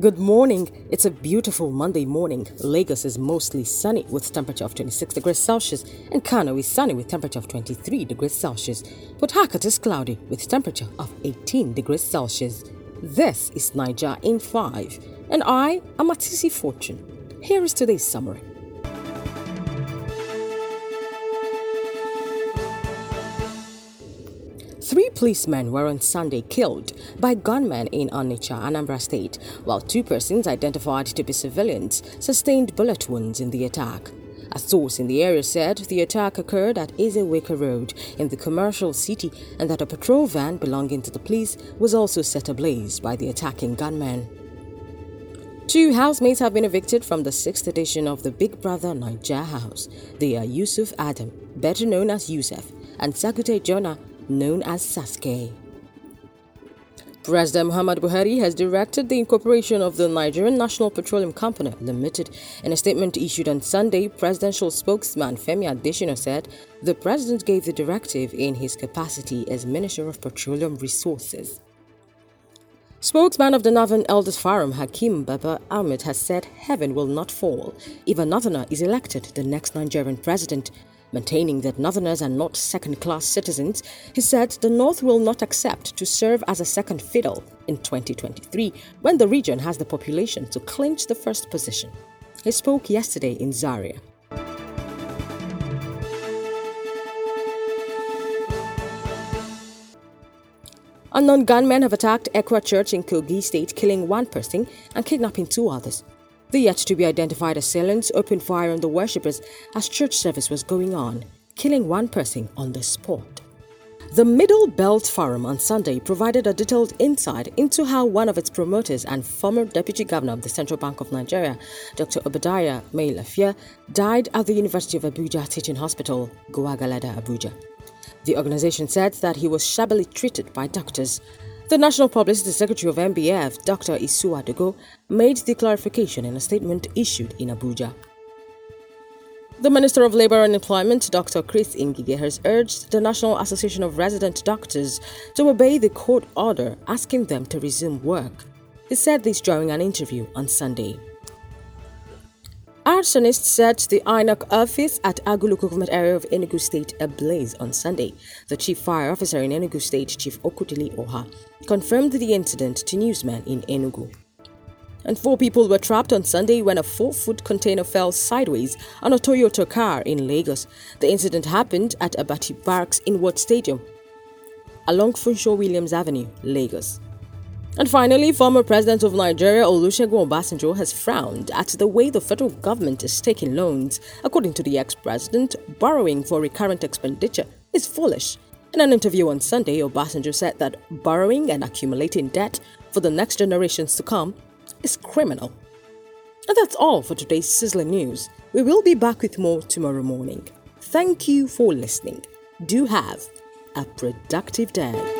Good morning. It's a beautiful Monday morning. Lagos is mostly sunny with temperature of 26 degrees Celsius and Kano is sunny with temperature of 23 degrees Celsius. Port Harcourt is cloudy with temperature of 18 degrees Celsius. This is Niger in 5 and I am Matisi Fortune. Here is today's summary. Three policemen were on Sunday killed by gunmen in Onitsha, Anambra State, while two persons identified to be civilians sustained bullet wounds in the attack. A source in the area said the attack occurred at Ezeweke Road in the commercial city and that a patrol van belonging to the police was also set ablaze by the attacking gunmen. Two housemates have been evicted from the sixth edition of the Big Brother Naija House. They are Yusuf Adam, better known as Yusuf, and Sagute Jonah, known as Sasuke. President Muhammad Buhari has directed the incorporation of the Nigerian National Petroleum Company Limited. In a statement issued on Sunday, presidential spokesman Femi Adesina said the president gave the directive in his capacity as Minister of Petroleum Resources. Spokesman of the Northern Elders Forum, Hakeem Baba Ahmed, has said heaven will not fall if a is elected the next Nigerian president. Maintaining that Northerners are not second class citizens, he said the North will not accept to serve as a second fiddle in 2023 when the region has the population to clinch the first position. He spoke yesterday in Zaria. Unknown gunmen have attacked Ekwa Church in Kogi State, killing one person and kidnapping two others. The yet to be identified assailants opened fire on the worshippers as church service was going on, killing one person on the spot. The Middle Belt Forum on Sunday provided a detailed insight into how one of its promoters and former Deputy Governor of the Central Bank of Nigeria, Dr. Obadiah Mailafia, died at the University of Abuja Teaching Hospital, Gwagwalada, Abuja. The organization said that he was shabbily treated by doctors the National Publicity Secretary of MBF, Dr. Isuwa Dogo, made the clarification in a statement issued in Abuja. The Minister of Labour and Employment, Dr. Chris Ngige, has urged the National Association of Resident Doctors to obey the court order asking them to resume work. He said this during an interview on Sunday. Arsonists set the INEC office at Agulu government area of Enugu State ablaze on Sunday. The chief fire officer in Enugu State, Chief Okwudili Oha, confirmed the incident to newsmen in Enugu. And four people were trapped on Sunday when a four-foot container fell sideways on a Toyota car in Lagos. The incident happened at Abati Barracks in Ward Stadium along Funsho Williams Avenue, Lagos. And finally, former President of Nigeria Olusegun Obasanjo has frowned at the way the federal government is taking loans. According to the ex-president, borrowing for recurrent expenditure is foolish. In an interview on Sunday, Obasanjo said that borrowing and accumulating debt for the next generations to come is criminal. And that's all for today's sizzling news. We will be back with more tomorrow morning. Thank you for listening. Do have a productive day.